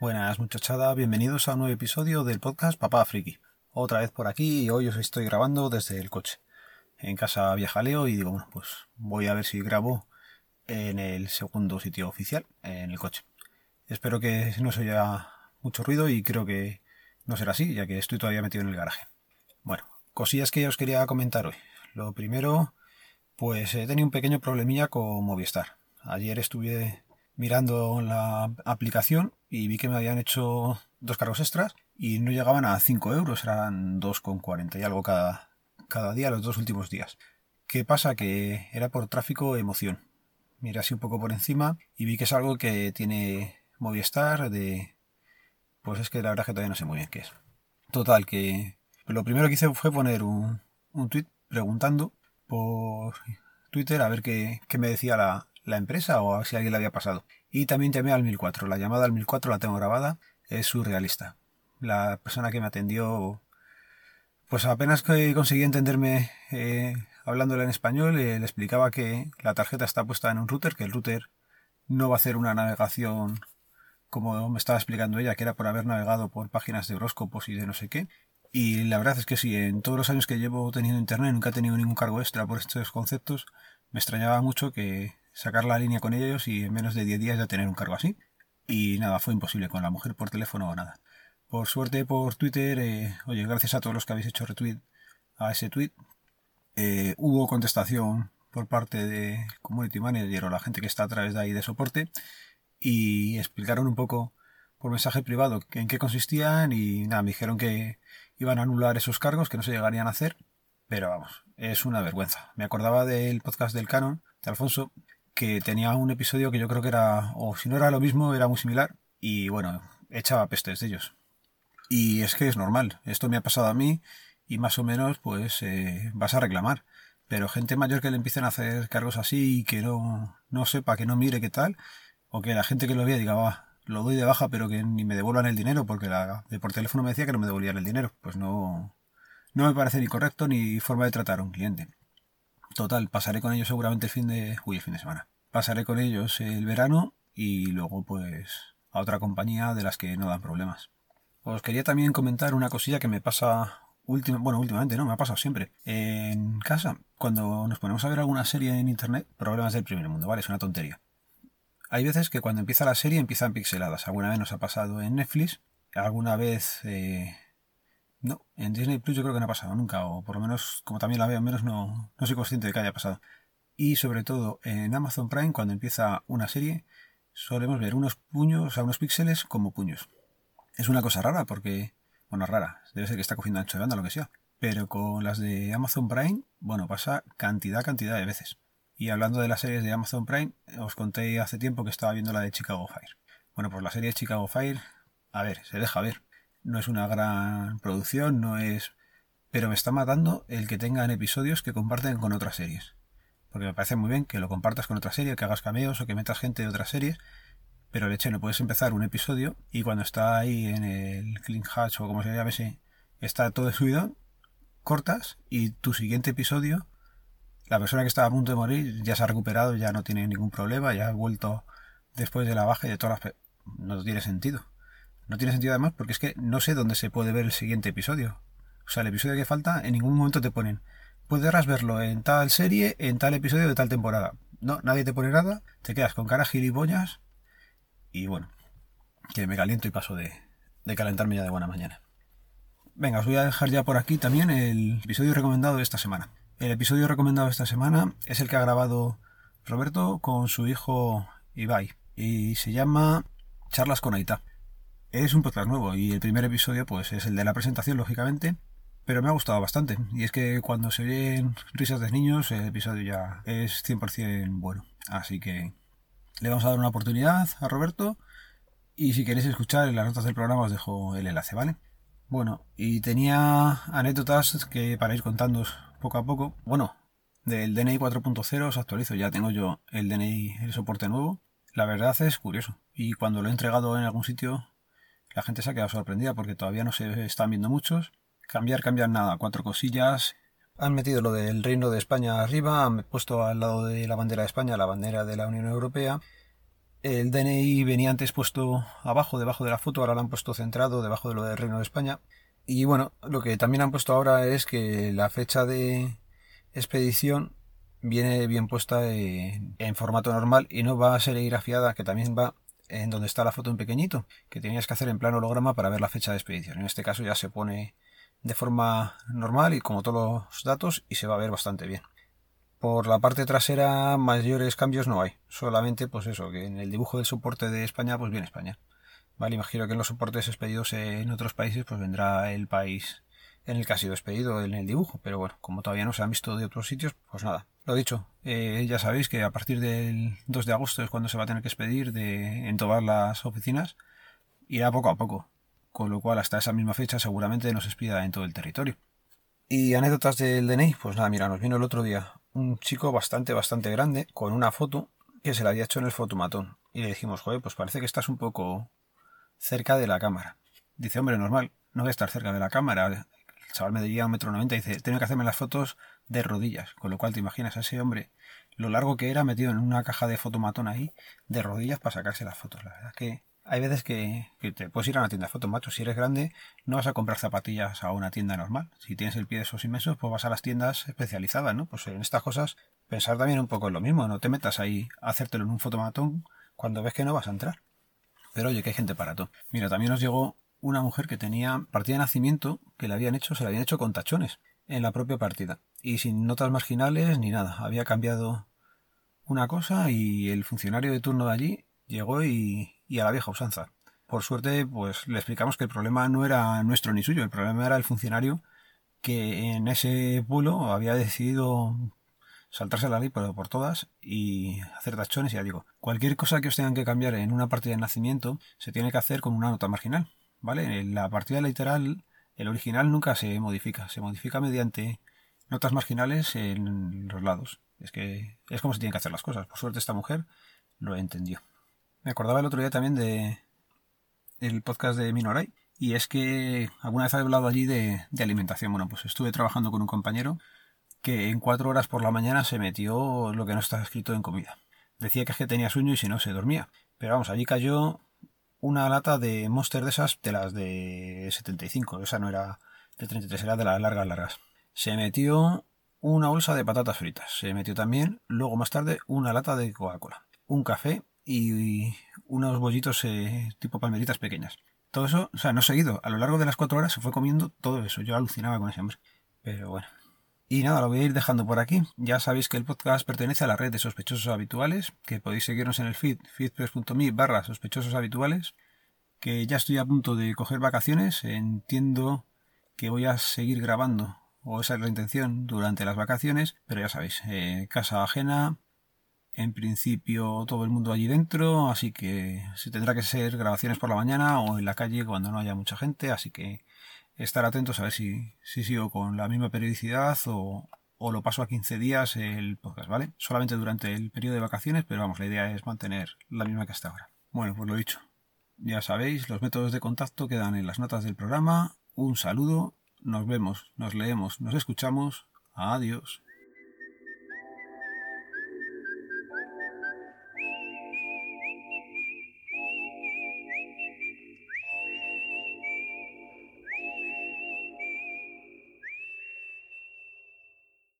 Buenas muchachada, bienvenidos a un nuevo episodio del podcast Papá Friki. Otra vez por aquí y hoy os estoy grabando desde el coche. En casa viajaleo y digo, bueno, pues voy a ver si grabo en el segundo sitio oficial, en el coche. Espero que no se oya mucho ruido y creo que no será así, ya que estoy todavía metido en el garaje. Bueno, cosillas que os quería comentar hoy. Lo primero, pues he tenido un pequeño problemilla con Movistar. Ayer estuve mirando la aplicación y vi que me habían hecho dos cargos extras y no llegaban a 5 euros, eran 2,40 y algo cada, cada día los dos últimos días. ¿Qué pasa? Que era por tráfico emoción. Miré así un poco por encima y vi que es algo que tiene Movistar de... Pues es que la verdad que todavía no sé muy bien qué es. Total, que lo primero que hice fue poner un, un tweet preguntando por Twitter a ver qué, qué me decía la, la empresa o si alguien le había pasado. Y también llamé al 1004. La llamada al 1004 la tengo grabada. Es surrealista. La persona que me atendió, pues apenas que conseguí entenderme eh, hablándole en español, eh, le explicaba que la tarjeta está puesta en un router, que el router no va a hacer una navegación como me estaba explicando ella, que era por haber navegado por páginas de horóscopos y de no sé qué. Y la verdad es que sí, en todos los años que llevo teniendo internet nunca he tenido ningún cargo extra por estos conceptos. Me extrañaba mucho que sacar la línea con ellos y en menos de 10 días ya tener un cargo así. Y nada, fue imposible con la mujer por teléfono o nada. Por suerte por Twitter, eh, oye, gracias a todos los que habéis hecho retweet a ese tweet, eh, hubo contestación por parte de Community Manager o la gente que está a través de ahí de soporte y explicaron un poco por mensaje privado en qué consistían y nada, me dijeron que iban a anular esos cargos, que no se llegarían a hacer, pero vamos, es una vergüenza. Me acordaba del podcast del Canon, de Alfonso, que tenía un episodio que yo creo que era, o si no era lo mismo, era muy similar, y bueno, echaba pestes de ellos. Y es que es normal, esto me ha pasado a mí, y más o menos, pues eh, vas a reclamar. Pero gente mayor que le empiecen a hacer cargos así y que no, no sepa, que no mire qué tal, o que la gente que lo vea diga, va, lo doy de baja, pero que ni me devuelvan el dinero, porque la, de por teléfono me decía que no me devolvían el dinero. Pues no, no me parece ni correcto ni forma de tratar a un cliente. Total, pasaré con ellos seguramente el fin de... Uy, el fin de semana. Pasaré con ellos el verano y luego pues a otra compañía de las que no dan problemas. Os quería también comentar una cosilla que me pasa última, bueno, últimamente, ¿no? Me ha pasado siempre. En casa, cuando nos ponemos a ver alguna serie en internet, problemas del primer mundo, ¿vale? Es una tontería. Hay veces que cuando empieza la serie empiezan pixeladas. Alguna vez nos ha pasado en Netflix, alguna vez eh, no, en Disney Plus yo creo que no ha pasado nunca, o por lo menos, como también la veo, menos no, no soy consciente de que haya pasado. Y sobre todo en Amazon Prime, cuando empieza una serie, solemos ver unos puños, o sea, unos píxeles como puños. Es una cosa rara porque, bueno, rara, debe ser que está cogiendo ancho de banda, lo que sea. Pero con las de Amazon Prime, bueno, pasa cantidad, cantidad de veces. Y hablando de las series de Amazon Prime, os conté hace tiempo que estaba viendo la de Chicago Fire. Bueno, pues la serie de Chicago Fire, a ver, se deja ver no es una gran producción, no es... Pero me está matando el que tengan episodios que comparten con otras series. Porque me parece muy bien que lo compartas con otra serie, que hagas cameos o que metas gente de otras series. Pero el hecho no puedes empezar un episodio y cuando está ahí en el Clean Hatch o como se llame, está todo subido, cortas y tu siguiente episodio, la persona que estaba a punto de morir ya se ha recuperado, ya no tiene ningún problema, ya ha vuelto después de la baja y de todas las... No tiene sentido. No tiene sentido además porque es que no sé dónde se puede ver el siguiente episodio. O sea, el episodio que falta en ningún momento te ponen. Podrás verlo en tal serie, en tal episodio de tal temporada. No, nadie te pone nada, te quedas con cara gilipollas y bueno, que me caliento y paso de, de calentarme ya de buena mañana. Venga, os voy a dejar ya por aquí también el episodio recomendado de esta semana. El episodio recomendado esta semana es el que ha grabado Roberto con su hijo Ibai y se llama Charlas con Aita. Es un podcast nuevo y el primer episodio pues es el de la presentación, lógicamente, pero me ha gustado bastante. Y es que cuando se oyen risas de niños, el episodio ya es 100% bueno. Así que le vamos a dar una oportunidad a Roberto y si queréis escuchar en las notas del programa os dejo el enlace, ¿vale? Bueno, y tenía anécdotas que para ir contando poco a poco. Bueno, del DNI 4.0 os actualizo, ya tengo yo el DNI, el soporte nuevo. La verdad es curioso. Y cuando lo he entregado en algún sitio, la gente se ha quedado sorprendida porque todavía no se están viendo muchos. Cambiar, cambiar nada, cuatro cosillas. Han metido lo del Reino de España arriba, han puesto al lado de la bandera de España la bandera de la Unión Europea. El DNI venía antes puesto abajo, debajo de la foto, ahora lo han puesto centrado debajo de lo del Reino de España. Y bueno, lo que también han puesto ahora es que la fecha de expedición viene bien puesta en, formato normal y no va a ser serigrafiada, que también va en donde está la foto en pequeñito, que tenías que hacer en plano holograma para ver la fecha de expedición. En este caso ya se pone de forma normal y como todos los datos y se va a ver bastante bien. Por la parte trasera mayores cambios no hay, solamente pues eso, que en el dibujo del soporte de España pues viene España. Vale, imagino que en los soportes expedidos en otros países pues vendrá el país en el que ha sido expedido en el dibujo, pero bueno, como todavía no se han visto de otros sitios, pues nada. Lo dicho, eh, ya sabéis que a partir del 2 de agosto es cuando se va a tener que expedir de, en todas las oficinas, irá poco a poco, con lo cual hasta esa misma fecha seguramente nos expida en todo el territorio. Y anécdotas del DNI, pues nada, mira, nos vino el otro día un chico bastante, bastante grande con una foto que se le había hecho en el fotomatón. Y le dijimos, joder, pues parece que estás un poco cerca de la cámara. Dice, hombre, normal, no voy a estar cerca de la cámara el chaval me diría un metro noventa y dice, tengo que hacerme las fotos de rodillas. Con lo cual te imaginas a ese hombre lo largo que era metido en una caja de fotomatón ahí de rodillas para sacarse las fotos. La verdad que hay veces que, te puedes ir a una tienda de fotos, macho. Si eres grande, no vas a comprar zapatillas a una tienda normal. Si tienes el pie de esos inmensos, pues vas a las tiendas especializadas, ¿no? Pues en estas cosas, pensar también un poco en lo mismo. No te metas ahí a hacértelo en un fotomatón cuando ves que no vas a entrar. Pero oye, que hay gente para todo. Mira, también nos llegó una mujer que tenía partida de nacimiento que le habían hecho, se la habían hecho con tachones en la propia partida y sin notas marginales ni nada. Había cambiado una cosa y el funcionario de turno de allí llegó y, a la vieja usanza. Por suerte, pues le explicamos que el problema no era nuestro ni suyo, el problema era el funcionario que en ese pueblo había decidido saltarse la ley por, por todas y hacer tachones. Y ya digo, cualquier cosa que os tengan que cambiar en una partida de nacimiento se tiene que hacer con una nota marginal. ¿Vale? La partida literal, el original nunca se modifica, se modifica mediante notas marginales en los lados. Es que es como se tienen que hacer las cosas. Por suerte esta mujer lo entendió. Me acordaba el otro día también de el podcast de Minoray y es que alguna vez he hablado allí de, de alimentación. Bueno, pues estuve trabajando con un compañero que en cuatro horas por la mañana se metió lo que no está escrito en comida. Decía que es que tenía sueño y si no se dormía. Pero vamos, allí cayó una lata de Monster de esas, de las de 75. Esa no era de 33, era de las largas, largas. Se metió una bolsa de patatas fritas. Se metió también, luego más tarde, una lata de Coca-Cola. Un café y unos bollitos eh, tipo palmeritas pequeñas. Todo eso, o sea, no seguido. A lo largo de las cuatro horas se fue comiendo todo eso. Yo alucinaba con ese hombre. Pero bueno. Y nada, lo voy a ir dejando por aquí. Ya sabéis que el podcast pertenece a la red de sospechosos habituales, que podéis seguirnos en el feed, feedpress.me barra sospechosos habituales, que ya estoy a punto de coger vacaciones, entiendo que voy a seguir grabando, o esa es la intención, durante las vacaciones, pero ya sabéis, eh, casa ajena, en principio todo el mundo allí dentro, así que se tendrá que ser grabaciones por la mañana o en la calle cuando no haya mucha gente, así que estar atentos a ver si, si sigo con la misma periodicidad o, o lo paso a 15 días el podcast, ¿vale? Solamente durante el periodo de vacaciones, pero vamos, la idea es mantener la misma que hasta ahora. Bueno, pues lo dicho. Ya sabéis, los métodos de contacto quedan en las notas del programa. Un saludo, nos vemos, nos leemos, nos escuchamos. Adiós.